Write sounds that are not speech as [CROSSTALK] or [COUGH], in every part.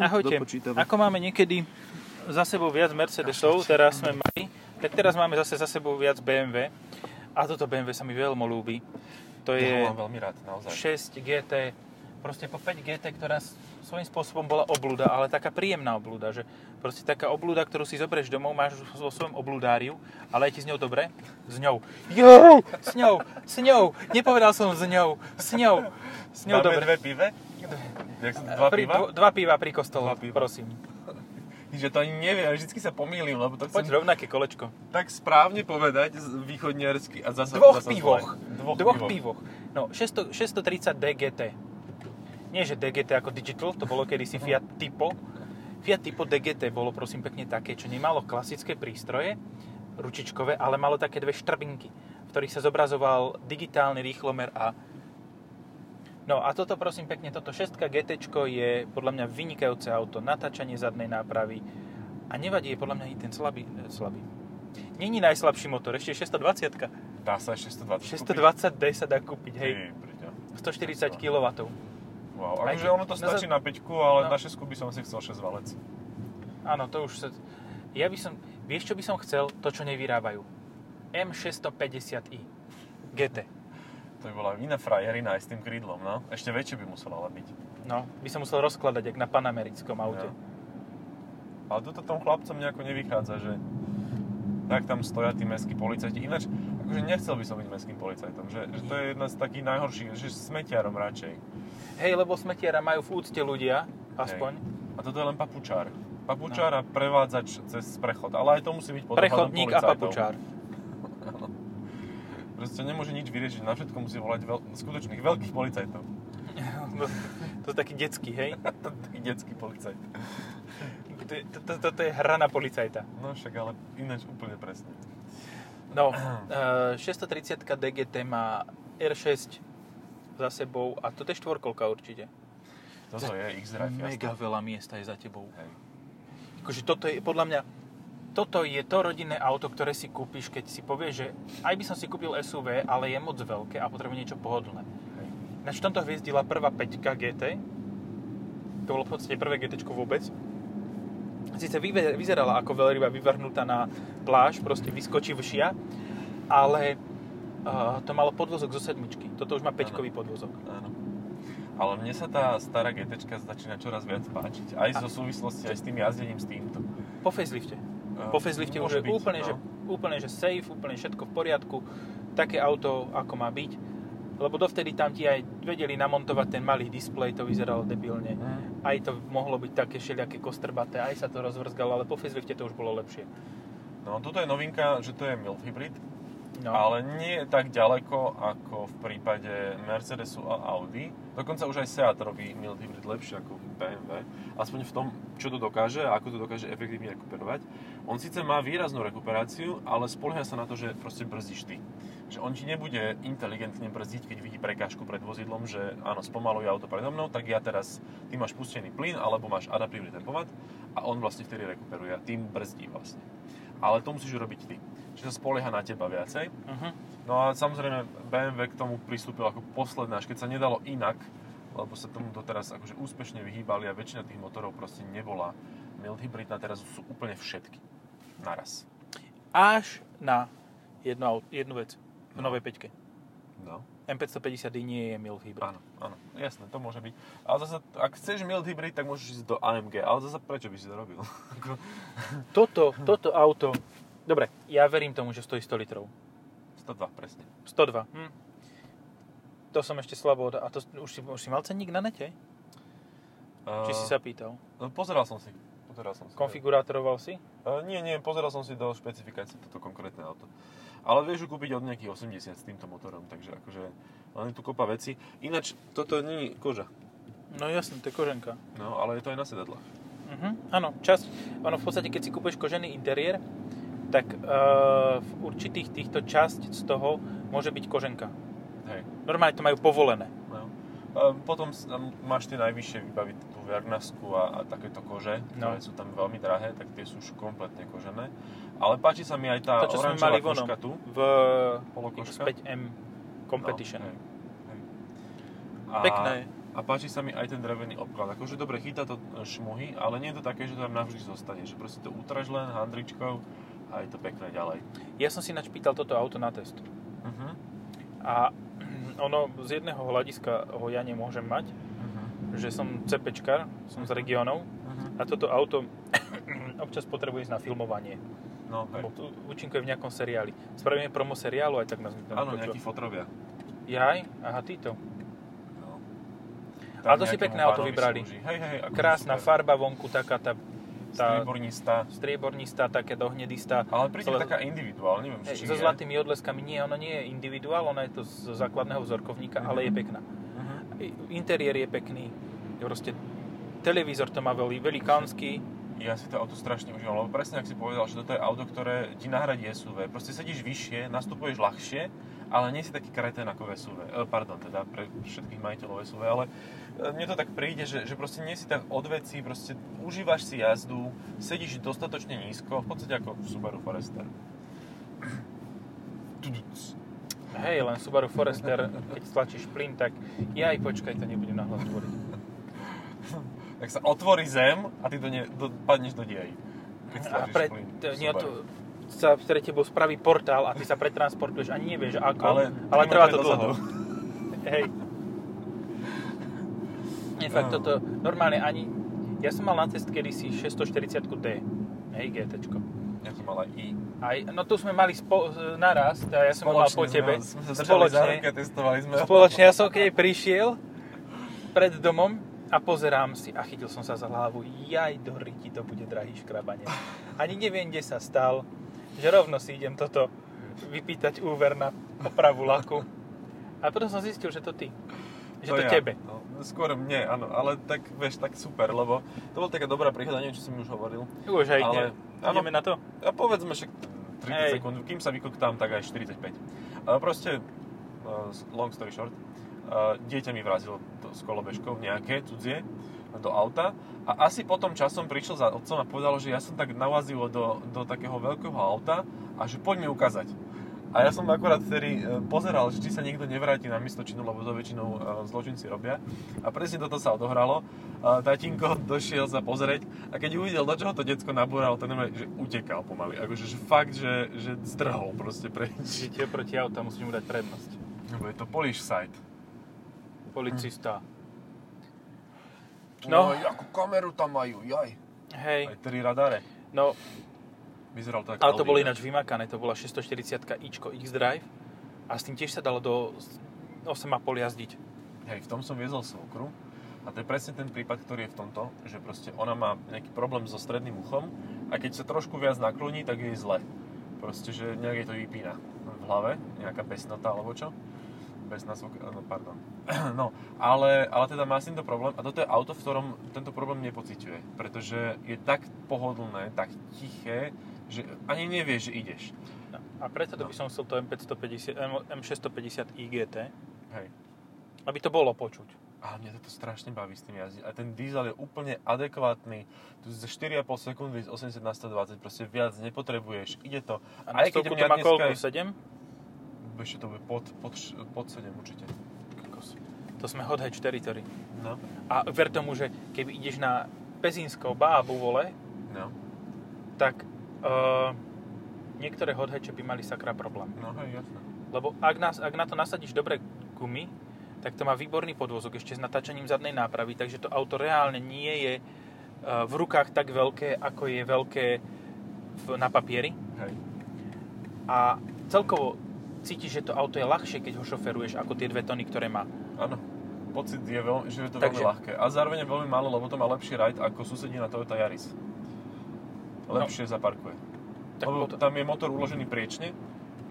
Ahojte. dopočítava. Ako máme niekedy za sebou viac Mercedesov, teraz sme mali, tak teraz máme zase za sebou viac BMW. A toto BMW sa mi veľmi ľúbi. To Ja je mám veľmi rád, naozaj. 6 GT, proste po 5 GT, ktorá svojím spôsobom bola oblúda, ale taká príjemná oblúda, že proste taká oblúda, ktorú si zoberieš domov, máš vo svojom oblúdáriu, ale je ti s ňou dobre? S ňou. Jo! S ňou, s ňou. Nepovedal som s ňou, s ňou. S ňou Dáme dobre. dve pive? Dva pri, piva? dvo- dva piva pri kostole, Dva piva. prosím. [LAUGHS] Že to ani neviem, vždycky sa pomýlim, lebo to Poď chcem rovnaké kolečko. tak správne povedať východniarsky a zasa... Dvoch zasa pivoch. Dvoch, Dvoch pivoch. pivoch. No, 600, 630 DGT. Nie, že DGT ako Digital, to bolo kedysi Fiat Tipo. Fiat Tipo DGT bolo prosím pekne také, čo nemalo klasické prístroje, ručičkové, ale malo také dve štrbinky, v ktorých sa zobrazoval digitálny rýchlomer a No a toto prosím pekne, toto 6 GT je podľa mňa vynikajúce auto, natáčanie zadnej nápravy a nevadí je podľa mňa i ten slabý, e, slabý. Není najslabší motor, ešte 620 Dá sa ešte 120 620D sa dá kúpiť, hej. Priďa. 140 kW. Wow, akože ono to no stačí na 5, ale no. na 6 by som si chcel 6 valec. Áno, to už sa... Ja by som... Vieš, čo by som chcel? To, čo nevyrábajú. M650i GT. To by bola iná frajerina aj s tým krídlom, no. Ešte väčšie by musela ale byť. No, by som musel rozkladať, jak na panamerickom aute. No. Ale toto tom chlapcom nejako nevychádza, že tak tam stoja tí mestskí policajti. Ináč, akože nechcel by som byť mestským policajtom, že, že to je jedna z takých najhorších, že smetiarom radšej. Hej, lebo smetiara majú v úcte ľudia, aspoň. A toto je len papučár. Papučár a prevádzač cez prechod. Ale aj to musí byť pod Prechodník a papučár. Proste nemôže nič vyriešiť, na všetko musí volať veľ, skutočných veľkých policajtov. No, to je taký detský, hej? [LAUGHS] Taký detský policajt. To, je- to, to, toto je hra na policajta. No však ale ináč úplne presne. No, [CLEARS THROAT] eh, 630 DGT má R6 za sebou a toto je štvorkolka určite. Toto je X-Drive, Mega jasné. veľa miesta je za tebou. Hej. Akože toto je, podľa mňa, toto je to rodinné auto, ktoré si kúpiš, keď si povieš, že aj by som si kúpil SUV, ale je moc veľké a potrebujem niečo pohodlné. Ináč v tomto hviezdila prvá 5 GT. To bolo v podstate prvé GT vôbec. Sice vyzerala ako veľryba vyvrhnutá na pláž, proste vyskočivšia, ale uh, to malo podvozok zo sedmičky. Toto už má 5 podvozok. Áno. Ale mne sa tá stará GT začína čoraz viac páčiť. Aj zo súvislosti aj s tým jazdením s týmto. Po facelifte. Po facelifte už je byť, úplne, no. že, úplne, že safe, úplne všetko v poriadku. Také auto, ako má byť. Lebo dovtedy tam ti aj vedeli namontovať ten malý displej, to vyzeralo debilne. Mm. Aj to mohlo byť také všelijaké kostrbaté, aj sa to rozvrzgalo, ale po facelifte to už bolo lepšie. No, toto je novinka, že to je mild hybrid, No. ale nie tak ďaleko ako v prípade Mercedesu a Audi. Dokonca už aj Seat robí mild hybrid lepšie ako BMW. Aspoň v tom, čo to dokáže a ako to dokáže efektívne rekuperovať. On síce má výraznú rekuperáciu, ale spolieha sa na to, že proste brzdíš ty. Že on ti nebude inteligentne brzdiť, keď vidí prekážku pred vozidlom, že áno, spomaluje auto predo mnou, tak ja teraz, ty máš pustený plyn, alebo máš adaptívny tempomat a on vlastne vtedy rekuperuje a tým brzdí vlastne. Ale to musíš robiť ty. Čiže sa spolieha na teba viacej. Uh-huh. No a samozrejme BMW k tomu pristúpil ako posledná, až keď sa nedalo inak, lebo sa tomu doteraz akože úspešne vyhýbali a väčšina tých motorov proste nebola mild hybridná, teraz sú úplne všetky. Naraz. Až na jednu, jednu vec v No. novej peťke. No. M550i nie je mild hybrid. Áno, áno, jasné, to môže byť. Ale zase, ak chceš mild hybrid, tak môžeš ísť do AMG, ale zase prečo by si to robil? [LAUGHS] Toto, toto auto, dobre, ja verím tomu, že stojí 100 litrov. 102, presne. 102. Hm. To som ešte slabo, od- a to už si, už si mal cenník na nete? Či si sa pýtal? Uh, pozeral som si. Pozeral som si. Konfigurátoroval si? Uh, nie, nie, pozeral som si do špecifikácie toto konkrétne auto. Ale vieš ju kúpiť od nejakých 80 s týmto motorom, takže akože len je tu kopa veci. Ináč, toto nie je koža, No jasne, to je koženka. no, ale je to aj na sedadlách. Mhm, áno, časť, ono v podstate, keď si kúpeš kožený interiér, tak uh, v určitých týchto časť z toho môže byť koženka. Hej. Normálne to majú povolené. No. Uh, potom máš tie najvyššie výbavy typu Vernasku a, a takéto kože, No. ktoré sú tam veľmi drahé, tak tie sú už kompletne kožené. Ale páči sa mi aj tá To, čo sme mali vonom tu. v Polokožka. X5M Competition. No, hej, hej. Pekné. a páči sa mi aj ten drevený obklad. Akože dobre, chytá to e, šmuhy, ale nie je to také, že to tam navždy zostane. Že proste to utraž len handričkou a je to pekné ďalej. Ja som si ináč pýtal toto auto na test. Uh-huh. A [CLEARS THROAT] ono z jedného hľadiska ho ja nemôžem mať, Uh-huh. že som CPčkar, som z regiónov Uh-huh. a toto auto [CLEARS THROAT] občas potrebuje ísť na filmovanie. No, hej. Lebo účinkuje v nejakom seriáli. Spravíme promo seriálu, aj tak nás mi to Áno, nejakí fotrovia. Jaj, aha, títo. No. Ale to si pekné auto vybrali. Hej, hej, Krásna farba vonku, taká tá, tá Striebornistá. striebornistá, také dohnedistá. Ale príde Celé- taká individuál, neviem, či so je. zlatými odleskami. Nie, ona nie je individuál, ona je to z základného vzorkovníka, Mhm. ale je pekná. Uh-huh. Interiér je pekný. Proste televízor to má veľmi velikánsky. Ja si to auto strašne užívam, lebo presne ak si povedal, že toto je auto, ktoré ti nahradí SUV. Proste sedíš vyššie, nastupuješ ľahšie, ale nie si taký kretén ako v SUV. E, pardon, teda pre všetkých majiteľov SUV, ale e, mne to tak príde, že, že proste nie si tak od veci, proste užívaš si jazdu, sedíš dostatočne nízko, v podstate ako v Subaru Forester. Hej, len Subaru Forester, keď stlačíš plyn, tak ja aj počkaj, to nebudem nahlas hovoriť. Tak sa otvorí zem a ty do ne, do, padneš do diery. Keď A pre, plyn nie, to sa pre tebou spraví portál a ty sa pretransportuješ, ani nevieš ako, Ale ale trvá to dlho. Hej. Nie, fakt No. toto, normálne ani, ja som mal na test kedysi 640D, hej, GTčko. Ja som mal aj I. Aj, no tu sme mali spo, naraz, a ja som ho mal po Spoločne tebe. Sme, sme ruky a testovali sme. Spoločne, ja som keď prišiel pred domom a pozerám si a chytil som sa za hlavu. Jaj, do ryti, to bude drahý škrabanie. Ani neviem, kde sa stal, že rovno si idem toto vypýtať úver na opravu laku. A potom som zistil, že to ty. Že to, ja. tebe. No, skôr mne, áno, ale tak, vieš, tak super, lebo to bola taká dobrá príhoda, neviem, či som už hovoril. Už aj Ale- áno. Ideme na to? A povedzme však 30 Hej. sekúnd, kým sa vykoktám, tak aj 45. A proste, uh, long story short, uh, dieťa mi vrazilo to s kolobežkou nejaké cudzie do auta a asi potom časom prišiel za otcom a povedal, že ja som tak navazilo do, do takého veľkého auta a že poď mi ukázať. A ja som akorát vtedy e, pozeral, že či sa niekto nevráti na miesto činu, lebo to väčšinou e, zločinci robia. A presne toto sa odohralo. A Tatínko [LAUGHS] došiel sa pozrieť a keď uvidel, do čoho to decko nabúral, to normálne, že utekal pomaly. Akože že fakt, že, že zdrhol proste preč. Tie proti auta musím mu dať prednosť. Lebo je to polish site. Policista. No, No. akú kameru tam majú, jaj. Hej, Aj tri radare. no, Vyzeral to ako ale to bolo ináč vymakané. To bola 640 ičko X-Drive a s tým tiež sa dalo do 8,5 jazdiť. Hej, v tom som viezol svokru a to je presne ten prípad, ktorý je v tomto, že proste ona má nejaký problém so stredným uchom a keď sa trošku viac nakloní, tak je zle. Proste, že nejak jej to vypína v hlave, nejaká besnota alebo čo. Svokra, no pardon. [CLEARS THROAT] No, ale, ale teda má s týmto problém a toto je auto, v ktorom tento problém nepociťuje, pretože je tak pohodlné, tak tiché, že ani nevieš, že ideš. No. A preto No. by som chcel to M550, M- M650 IGT, Hej. aby to bolo počuť. A mňa toto strašne baví s tým jazdiť. A ten diesel je úplne adekvátny. Tu za 4,5 sekundy z 80 na 120, proste viac nepotrebuješ. Ide to. A na stovku to má koľko? 7? Ešte to bude pod, pod, pod 7 určite. Kokos. To sme hot hatch territory. No. A ver tomu, že keby ideš na Pezínsko bábu vole, No. tak uh, niektoré hot hatche by mali sakra problém. No hej, jasné. Lebo ak, nás, ak na to nasadíš dobre gumy, tak to má výborný podvozok ešte s natáčaním zadnej nápravy, takže to auto reálne nie je uh, v rukách tak veľké, ako je veľké v, na papieri. Hej. A celkovo cítiš, že to auto je ľahšie, keď ho šoferuješ, ako tie dve tony, ktoré má. Áno. Pocit je, veľmi, že je to Takže- veľmi ľahké. A zároveň je veľmi málo, lebo to má lepší ride ako susedí na Toyota Yaris. Lepšie zaparkuje. Tak Lebo potom- tam je motor uložený priečne,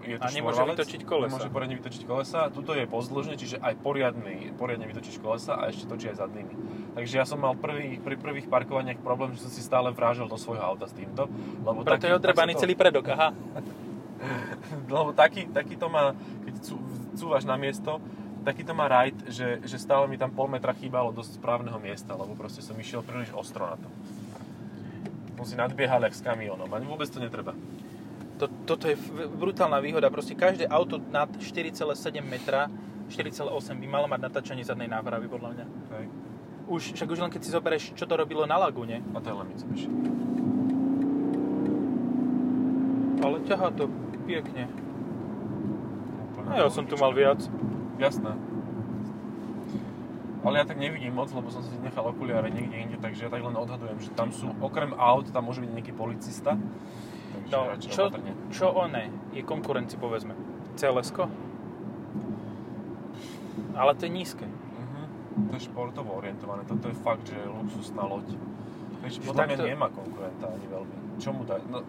je to A nemôže vytočiť kolesa. Nemôže poriadne vytočiť kolesa. Tuto je pozdĺžne, čiže aj poriadny, poriadne vytočíš kolesa a ešte točí aj zadnými. Takže ja som mal prvý, pri prvých parkovaniach problém, že som si stále vrážal do svojho auta s týmto. Lebo Preto je odrebaný tak to- celý predok, aha. [LAUGHS] [LAUGHS] Lebo taký, taký to má, keď cú, cúvaš na miesto, taký to má ride, že, že stále mi tam pol metra chýbalo do správneho miesta, lebo proste som išiel príliš ostro na to. Som si nadbiehal jak s kamiónom, ani vôbec to netreba. To, toto je brutálna výhoda. Proste každé auto nad 4,7 metra 4,8 by malo mať natáčanie zadnej nápravy, podľa mňa. Hej. Už, však už len keď si zoberieš, čo to robilo na Lagune, A to je len Mitsubishi. ale ťahá to pekne. No ja som tu mal viac. Jasné. Ale ja tak nevidím moc, lebo som si nechal okuliare niekde inde, takže ja tak len odhadujem, že tam sú, okrem aut, tam môže byť nejaký policista. Takže No, čo, opatrne. čo oné je konkurenci, povedzme? cls Ale to je nízke. Mhm. To je športovo orientované, toto je fakt, že luxusná loď. Vieš, Že podľa mňa takto- nemá konkurenta ani veľmi. Čo mu dá? No,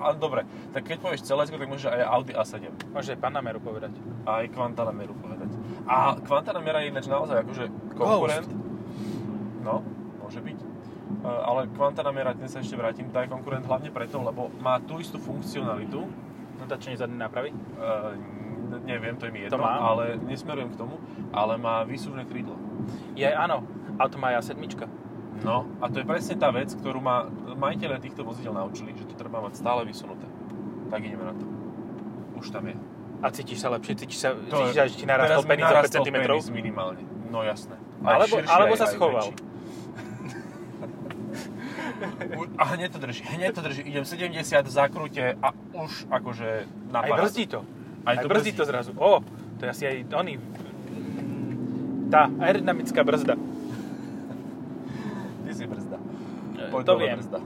ale dobre, tak keď povieš CLS, tak môžeš aj Audi A7. Môže aj Panameru povedať. A aj Quantanameru povedať. A Quantanamera je ináč naozaj akože konkurent. No, môže byť. E, Ale Quantanamera, ten sa ešte vrátim, tá je konkurent hlavne preto, lebo má tú istú funkcionalitu, Natáčanie zadnej nápravy. Uh, neviem, to je mi jedno, To má? ale nesmerujem k tomu, ale má výsuvné krídlo. Je áno, ale to má aj A7. No, a to je presne tá vec, ktorú ma majiteľe týchto vozidel naučili, že to treba mať stále vysunuté. Tak ideme na to. Už tam je. A cítiš sa lepšie, cítiš sa, To cítiš, že ti narastol penis o 5 narastol cm. minimálne. No jasné. Aj Alebo- širší, alebo aj- sa schoval. A hneď to drží, hneď to drží. Idem 70 v zakrute a už akože na Aj brzdí to. Aj Aj, to brzdí brzdí. to zrazu. O, to je asi aj oný... Tá aerodynamická brzda. Ty si brzda. E, Poď to viem. Brzda.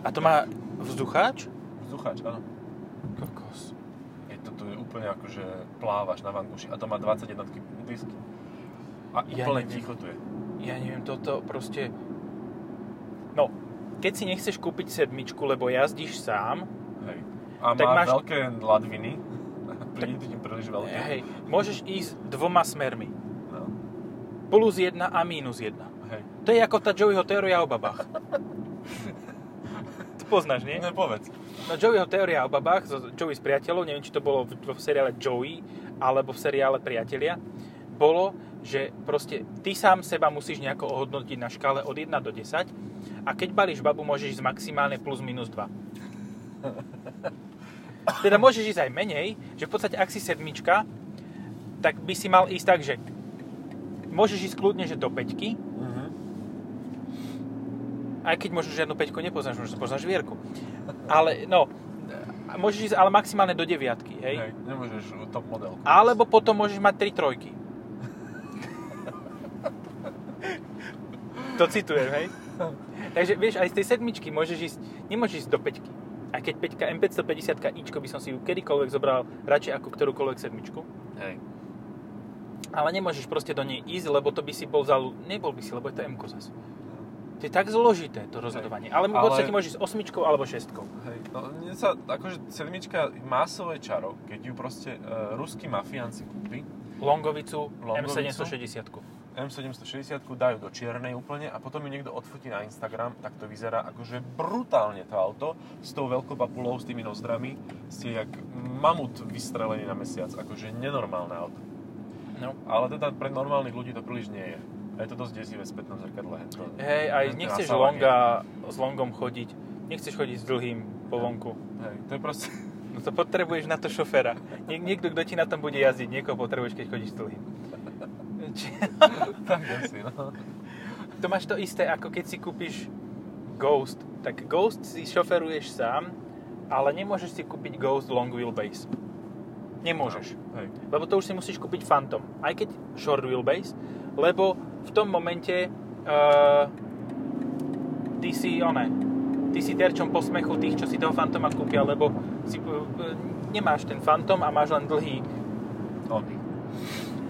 A to má vzducháč? Vzducháč, áno. Kokos. Je to, je úplne ako, že plávaš na vankuši a to má 21 disky. A Ja úplne neviem. ticho tu je. Ja neviem, toto proste... No, keď si nechceš kúpiť sedmičku, lebo jazdíš sám, Hej. A Tak má máš- veľké ladviny. Príde ti príliš veľké. hej, môžeš ísť dvoma smermi. No. Plus jedna a mínus jedna. Hej. To je ako tá Joeyho teória o babách. [LAUGHS] poznáš, nie? No povedz. No Joeyho teória o babách, Joey s priateľov, neviem, či to bolo v, v seriále Joey, alebo v seriále Priatelia, bolo, že proste ty sám seba musíš nejako ohodnotiť na škále od 1 do 10 a keď balíš babu, môžeš ísť maximálne plus minus 2. [LAUGHS] Teda môžeš ísť aj menej, že v podstate ak si sedmička, tak by si mal ísť tak, že môžeš ísť kľudne, že do 5 Mhm. Aj keď možno žiadnu peťku nepoznáš, možno poznáš Vierku. Ale no, môžeš ísť ale maximálne do deviatky, hej? Hej. Nemôžeš top model. Alebo potom môžeš mať tri trojky. to citujem, hej? Takže vieš, aj z tej sedmičky môžeš ísť, nemôžeš ísť do peťky. Aj keď peťka M550 ičko by som si ju kedykoľvek zobral radšej ako ktorúkoľvek sedmičku. Hej. Ale nemôžeš proste do nej ísť, lebo to by si bol za... Nebol by si, lebo je to M-ko zase. To je tak zložité, to rozhodovanie. Ale, v Ale- podstate môžeš ísť osmičkou alebo šestkou. Hej. No, mne sa, akože sedmička má svoje čaro, keď ju proste uh, ruský mafián si kúpi, Longovicu, Longovicu? M760. M760 dajú do čiernej úplne a potom ju niekto odfotí na Instagram, tak to vyzerá akože brutálne to auto s tou veľkou papulou, s tými nozdrami, ste jak mamut vystrelený na mesiac, akože nenormálne auto. No. Ale teda pre normálnych ľudí to príliš nie je. A je to dosť desivé v spätnom zrkadle. To, Hej, aj nechceš longa s longom chodiť. Nechceš chodiť s dlhým po vonku. Hej, to je proste... No to potrebuješ na to šoféra. Nie, niekto, kto ti na tom bude jazdiť, niekoho potrebuješ, keď chodíš s dlhým. Či- [LAUGHS] tak asi, no. to máš to isté, ako keď si kúpiš Ghost. Tak Ghost si šoferuješ sám, ale nemôžeš si kúpiť Ghost long wheelbase. Nemôžeš. Hej. Lebo to už si musíš kúpiť Phantom. Aj keď short wheelbase, lebo v tom momente uh, ty si, one, ty si terčom posmechu tých, čo si toho Phantoma kúpia, lebo si, uh, nemáš ten Phantom a máš len dlhý Ony.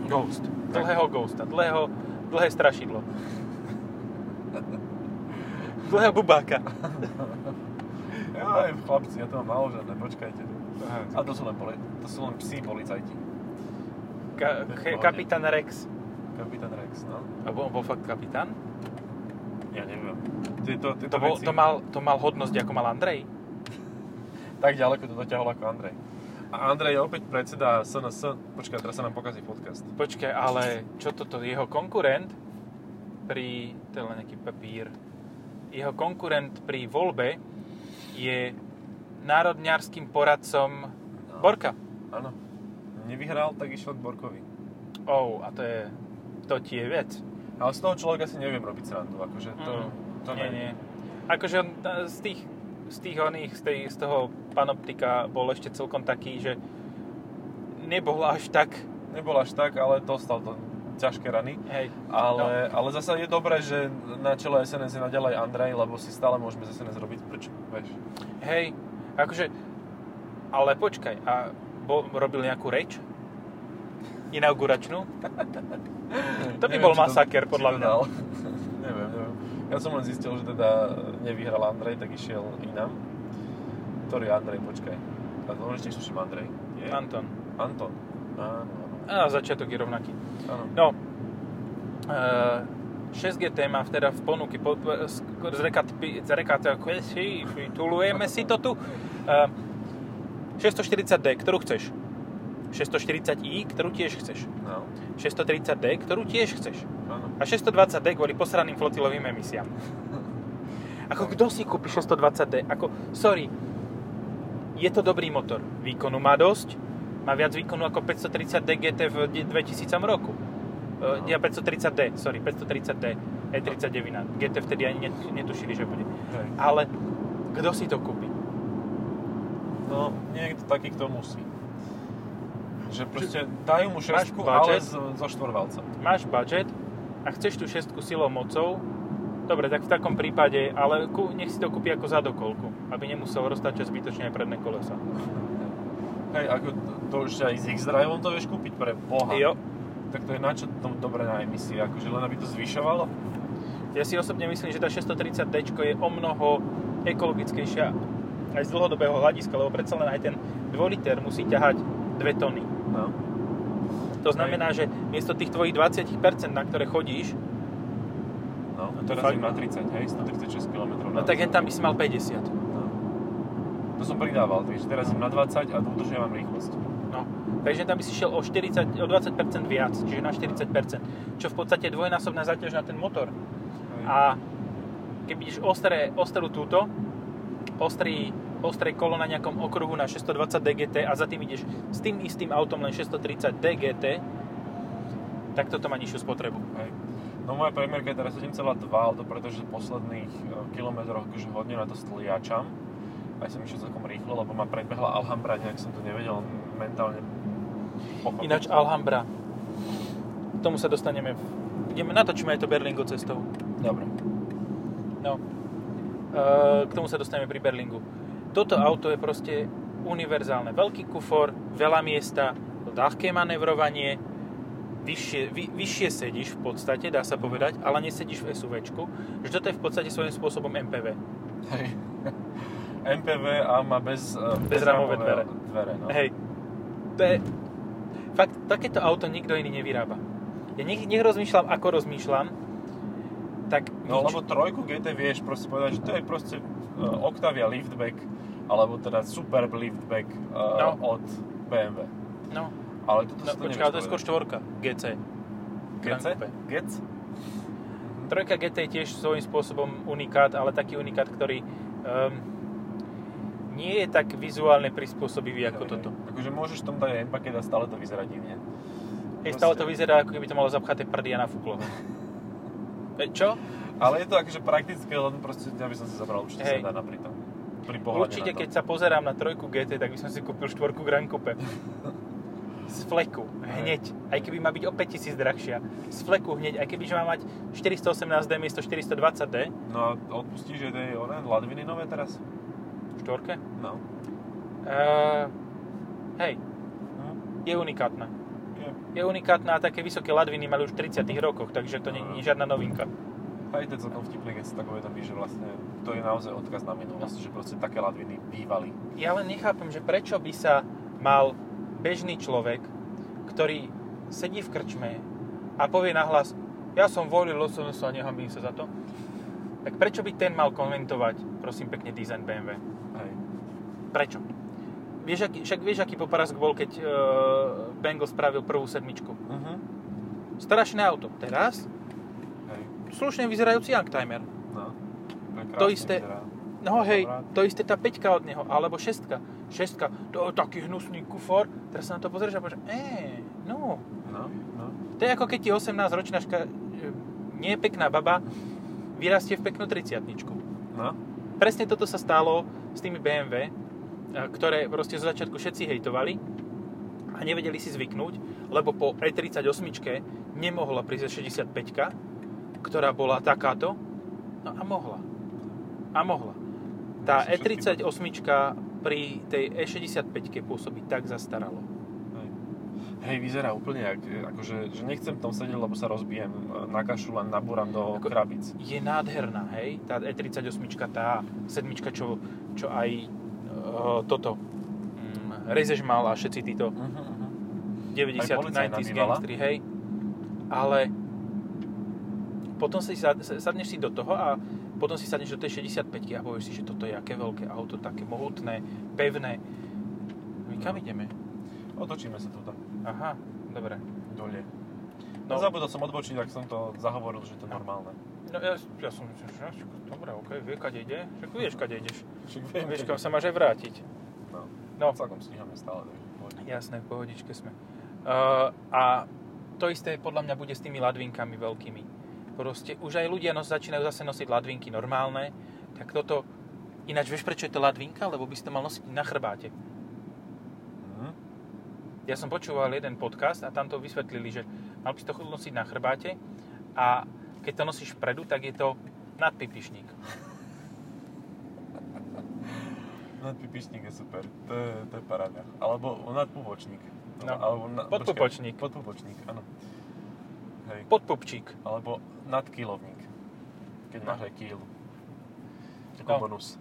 Ghost. Dlhého Ghosta. Dlhého, dlhé strašidlo. Dlhého bubáka. [LAUGHS] Aj, chlapci, ja to mám naložené, počkajte. A to sú len, poli- to sú len psi policajti. Ka- kapitán Rex. Kapitán Rex, no. A bol, bol fakt kapitán? Ja neviem. Tieto, tieto To, bol, veci, to, mal, to mal hodnosť, ako mal Andrej? [LAUGHS] tak ďaleko to dotiahol ako Andrej. A Andrej je opäť predseda SNS. Počkaj, teraz sa nám pokazí podcast. Počkaj, ale čo toto? Jeho konkurent pri... To je len nejaký papír. Jeho konkurent pri voľbe je národňarským poradcom No. Borka. Áno. Nevyhral, tak išiel k Borkovi. Oh, a to je, to je vec. Ale z toho človeka si neviem robiť srandu, akože to, Mm. to nie, nie. Akože e, z tých, z tých oných, z, tej, z toho panoptika bol ešte celkom taký, že nebol až tak, Nebol až tak, ale dostal to ťažké rany. hej, Ale, ale zasa je dobré, že na čele SNS je naďalej Andrej, lebo si stále môžeme z SNS robiť prč, vieš. hej, akože, ale počkaj, a bo, robil nejakú reč? Inauguračnú? [LAUGHS] To by Neviem, bol masaker, či podľa to mňa. dal. neviem, neviem. Ja som len zistil, že teda nevyhral Andrej, tak išiel inám. Ktorý Andrej, počkaj. A to ešte tuším Andrej. Nie? Anton. Anton. Áno, áno. A začiatok je rovnaký. áno. No, e, 6GT má teda v ponuky, po, zrekapitulujeme si to tu, e, 640D, ktorú chceš. 640i, ktorú tiež chceš. No, 630D, ktorú tiež chceš. áno. A 620D kvôli posraným flotilovým emisiám. [LAUGHS] Ako kto si kúpi 620D? Ako, sorry, je to dobrý motor. Výkonu má dosť, má viac výkonu ako 530D GT v de- 2000 roku. Uh, ja 530D, sorry, 530D, E39. GT vtedy ani net- netušili, že bude. Hej. Ale kto si to kúpi? No, niekto taký, kto musí. Že proste dajú mu šestku, ale zo štvorvalca. Máš budget a chceš tú šestku silou mocou, dobre, tak v takom prípade, ale ku, nech si to kúpi ako zadokolku, aby nemusel roztáčať zbytočne aj predné kolesa. Hej, ako to, to už aj s X-Driveom to vieš kúpiť pre Boha. Jo, Tak to je na čo to dobre na emisie? Akože len aby to zvyšovalo? Ja si osobne myslím, že tá 630D je o mnoho ekologickejšia aj z dlhodobého hľadiska, lebo predsa len aj ten 2 liter musí ťahať 2 tony. No. To znamená, že miesto tých tvojich 20%, na ktoré chodíš, No, to teraz fakt- na 30, hej, 136 km. no tak hen tam by si mal 50. No. To som pridával, takže teraz im na 20 a udržiavam rýchlosť. No. Takže tam by si šiel o, 40, o 20% viac, čiže na 40%. Čo v podstate je dvojnásobná záťaž na ten motor. Hej. A keď ideš ostré, ostrú túto, ostrý, ostré kolo na nejakom okruhu na 620 DGT a za tým ideš s tým istým autom len 630 DGT, tak toto má nižšiu spotrebu. Hej. No moja premiérka je teraz 7,2 auto, pretože v posledných e, kilometroch akože hodne na to stliačam. Aj som išiel celkom rýchlo, lebo ma predbehla Alhambra, nejak som to nevedel mentálne pochopiť. Ináč Alhambra, k tomu sa dostaneme. Ideme, natočíme aj to Berlingo cestou. Dobre. No. E, K tomu sa dostaneme pri Berlingu. Toto auto je proste univerzálne. Veľký kufor, veľa miesta, ľahké manevrovanie, vyššie, vy, vyššie sedíš v podstate, dá sa povedať, ale nesedíš v SUVčku. Že toto je v podstate svojím spôsobom MPV. Hej. [LAUGHS] MPV a má bez, e, Bezrámové dvere. dvere no. Hej. To je... Fakt, takéto auto nikto iný nevyrába. Ja nech, nech rozmýšľam, ako rozmýšľam, tak No nič. lebo trojku GT vieš proste povedať, že to je proste uh, Octavia liftback, alebo teda Superb liftback uh, No. od BMW. No, Ale toto no to ale to je skôr štvorka, GC. GC? GEC? Trojka GT je tiež svojím spôsobom unikát, ale taký unikát, ktorý um, nie je tak vizuálne prispôsobivý ako Hej, toto. hej. Akože môžeš v tom dať aj paket a stále to vyzerá divne. Hej, stále to vyzerá, ako keby to malo zapchaté prdy a nafúklo. [LAUGHS] E, Čo? Ale je to akože praktické, len proste ja by som si zabral určite Hej. sedana pri tom. Pri pohľade Určite, keď sa pozerám na trojku GT, tak by som si kúpil štvorku Grand Coupe. Z fleku, hneď. Aj keby má byť o 5000 drahšia. Z fleku hneď, aj keby že má mať 418D miesto 420D. No a odpustíš, že to je oné, Ladviny nové teraz? Štvorke. No. Uh, hej, Hm. je unikátna. Je. Je unikátna a také vysoké ladviny mali už v 30 rokoch, takže to nie nie je žiadna novinka. Aj to je celkom vtipné, keď si tak uvedomíš, že vlastne to je naozaj odkaz na minulosť, že proste také ladviny bývali. Ja len nechápem, že prečo by sa mal bežný človek, ktorý sedí v krčme a povie nahlas, ja som volil SNS a nehambím sa za to, tak prečo by ten mal komentovať, prosím pekne, design BMW? Hej. Prečo? Vieš, aký, však vieš, aký poparask bol, keď uh, Bengal spravil prvú sedmičku. Uh-huh. Strašné auto. Teraz Hej. Slušne vyzerajúci Youngtimer. No. To krásne isté- vyzerá. No hej, to isté tá 5 od neho, alebo 6 Šestka, to je taký hnusný kufor. Teraz sa na to pozrieš a povieš, eh, no, No, no. To je ako keď ti 18-ročná ška... nie pekná baba vyrastie v peknú 30 No, Presne toto sa stalo s tými BMW, eh, ktoré proste zo začiatku všetci hejtovali a nevedeli si zvyknúť, lebo po E38 nemohla prísť 65 ktorá bola takáto, no a mohla. A mohla. Tá Asi všetky E38 pri tej E65 pôsobí tak zastaralo. hej. Hej, vyzerá úplne jak, akože, že nechcem v tom sedieť, lebo sa rozbijem na kašu, len nabúram do Ako- krabic. je nádherná, hej, tá E38, tá sedmička, čo, čo aj uh, toto um, Rezeš mal a všetci títo Uh-huh, uh-huh. 90 Aj policajná 90s bývala. gangstri, hej. Ale potom si sad, sadneš si do toho a potom si sadneš do tej 65 a povieš si, že toto je aké veľké auto, také mohutné, pevné. My kam ideme? Otočíme sa tu Aha, dobre. dole. No. No. Zabudol som odbočiť, tak som to zahovoril, že to je normálne. No ja, ja som že dobre, okej, vie, kade ide. Však vieš, kade ideš. Však viem, Vieš, kam sa máš aj vrátiť. No, No, celkom stíhame stále. takže jasné, v pohodičke sme. Uh, a to isté podľa mňa bude s tými ladvinkami veľkými. Proste už aj ľudia nos, začínajú zase nosiť ladvinky normálne, tak toto... Ináč vieš, prečo je to ladvinka? Lebo by si to mal nosiť na chrbáte. Mhm. Ja som počúval jeden podcast a tam to vysvetlili, že mal by si to nosiť na chrbáte a keď to nosíš vpredu, tak je to nadpipišník. [LAUGHS] Nadpipišník je super, to je, to je paráda. Alebo nadpupočník. No. Alebo na, Podpupočník. Počkaj, podpupočník, áno. Hej. Podpupčík. Alebo nadkilovník. Keď máš aj kýlu. Ako No. bonus.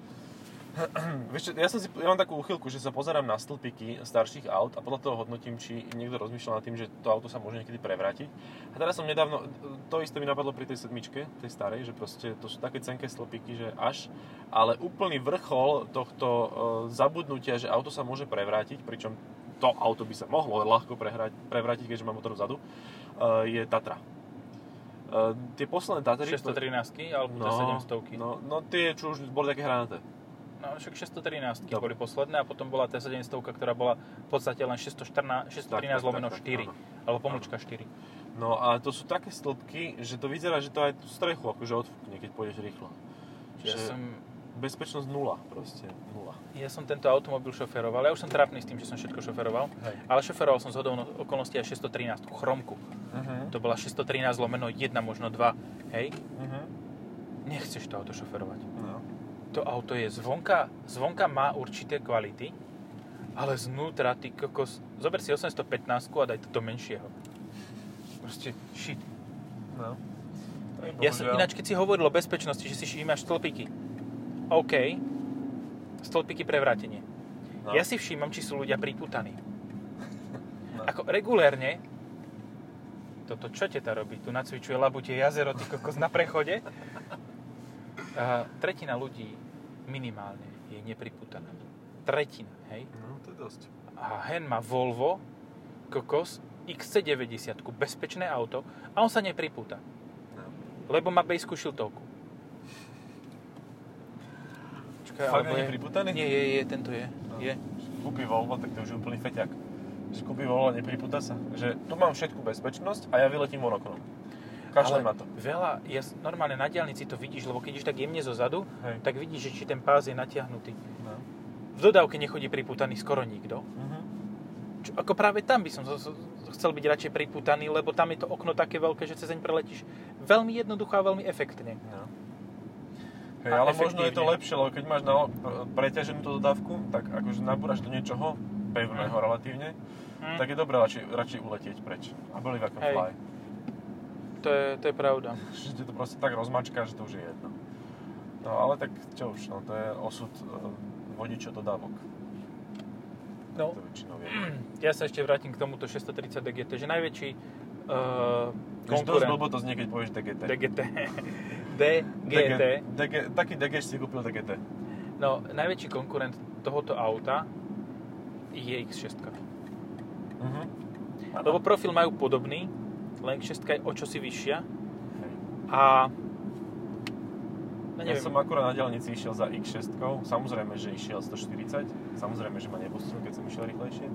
[CLEARS THROAT] Vieš ja, som si, ja mám takú uchylku, že sa pozerám na stĺpiky starších aut a podľa toho hodnotím, či niekto rozmýšľa nad tým, že to auto sa môže niekedy prevrátiť. A teraz som nedávno, to isté mi napadlo pri tej sedmičke, tej starej, že proste to sú také cenké stĺpiky, že až, ale úplný vrchol tohto e, zabudnutia, že auto sa môže prevrátiť, pričom to auto by sa mohlo ľahko prehrať, prevrátiť, keďže má motor vzadu, e, je Tatra. E, tie posledné Tatry... 613 alebo no, 700 No, no tie, čo už boli také hraнаté. No však 613 Dobre. boli posledné a potom bola tá 700, ktorá bola v podstate len 614, 613 Tak, tak, lomeno tak, tak, 4, áno. alebo pomlčka 4. No a to sú také stĺpky, že to vyzerá, že to aj tú strechu akože odfúkne, keď pôjdeš rýchlo. Ja Že som, Bezpečnosť nula, proste nula. ja som tento automobil šoferoval, ja už som trápny s tým, že som všetko šoferoval, Hej. ale šoferoval som z hodou okolností aj 613, chromku. Uh-huh. To bola 613 lomeno 1, možno 2, hej? Uh-huh. Nechceš to auto šoferovať. No. To auto je zvonka, zvonka má určité kvality, ale znútra, ty kokos, zober si 815 a daj to do menšieho. Proste shit. no. Ja som, ináč, keď si hovoril o bezpečnosti, že si všímaš stĺpiky. OK, stĺpiky pre vrátenie. No. Ja si všímam, či sú ľudia priputaní. No. Ako regulérne, toto čo teta robí? Tu nacvičuje labutie jazero, ty kokos na prechode. A tretina ľudí minimálne je nepriputaná. Tretina, hej? No, to je dosť. A hen má Volvo, kokos, XC90, bezpečné auto a on sa nepripúta. No. Lebo má bejskú šiltovku. Čakaj, Fakt je je- priputaný? Nie, je, je, tento je. No. Je. Kúpi Volvo, tak to už je úplný feťak. Že kúpi Volvo, nepripúta sa. Že tu mám všetku bezpečnosť a ja vyletím von oknom. Kašlem na to. veľa, ja, normálne na diálnici to vidíš, lebo keď ideš tak jemne zo zadu, Hej. tak vidíš, že či ten pás je natiahnutý. No. V dodávke nechodí priputaný skoro nikto. Uh-huh. Čo, ako práve tam by som chcel byť radšej priputaný, lebo tam je to okno také veľké, že cez deň preletíš veľmi jednoducho a veľmi efektne. No. Hej, ale možno je to lepšie, lebo keď máš na, preťaženú tú dodávku, tak akože nabúraš do niečoho pevného Mhm. relatívne, Hm, tak je dobré radšej, radšej uletieť preč. A boli can Hej. fly. to, je, to je pravda. [LAUGHS] Že to proste tak rozmačká, že to už je jedno. No ale tak čo už, no to je osud uh, vodiča dodávok. No, To väčšinou je. [CLEARS THROAT] ja sa ešte vrátim k tomuto 630 DGT, že najväčší uh, Už dosť konkurent blbo to znie, keď povieš DGT. DGT. [LAUGHS] DGT. DG, taký DG si kúpil DGT. No, najväčší konkurent tohoto auta je X6. Mhm. Lebo profil majú podobný, len X6 je o čosi vyššia Hej. a no, Ja neviem, som akurát na diálnici išiel za X6, samozrejme, že išiel 140, samozrejme, že ma neposunul, keď som išiel rýchlejšie.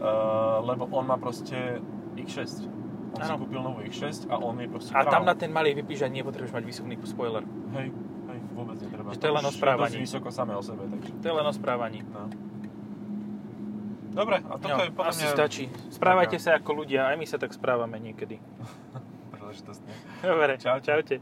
Uh, lebo on má proste X6. On si Áno. kúpil novú X6 a on je proste A tam na ten malý vypíš, že nepotrebuješ mať vysokný spoiler. Hej, hej, vôbec netreba. Že to je len o správaní. dosť vysoko samé o sebe, takže... To je len o správaní. No. Dobre, a toto No, je podľa asi mňa stačí. Správajte taká- sa ako ľudia, aj my sa tak správame niekedy. [LAUGHS] príležitostne. Dobre, Čaute. čaute.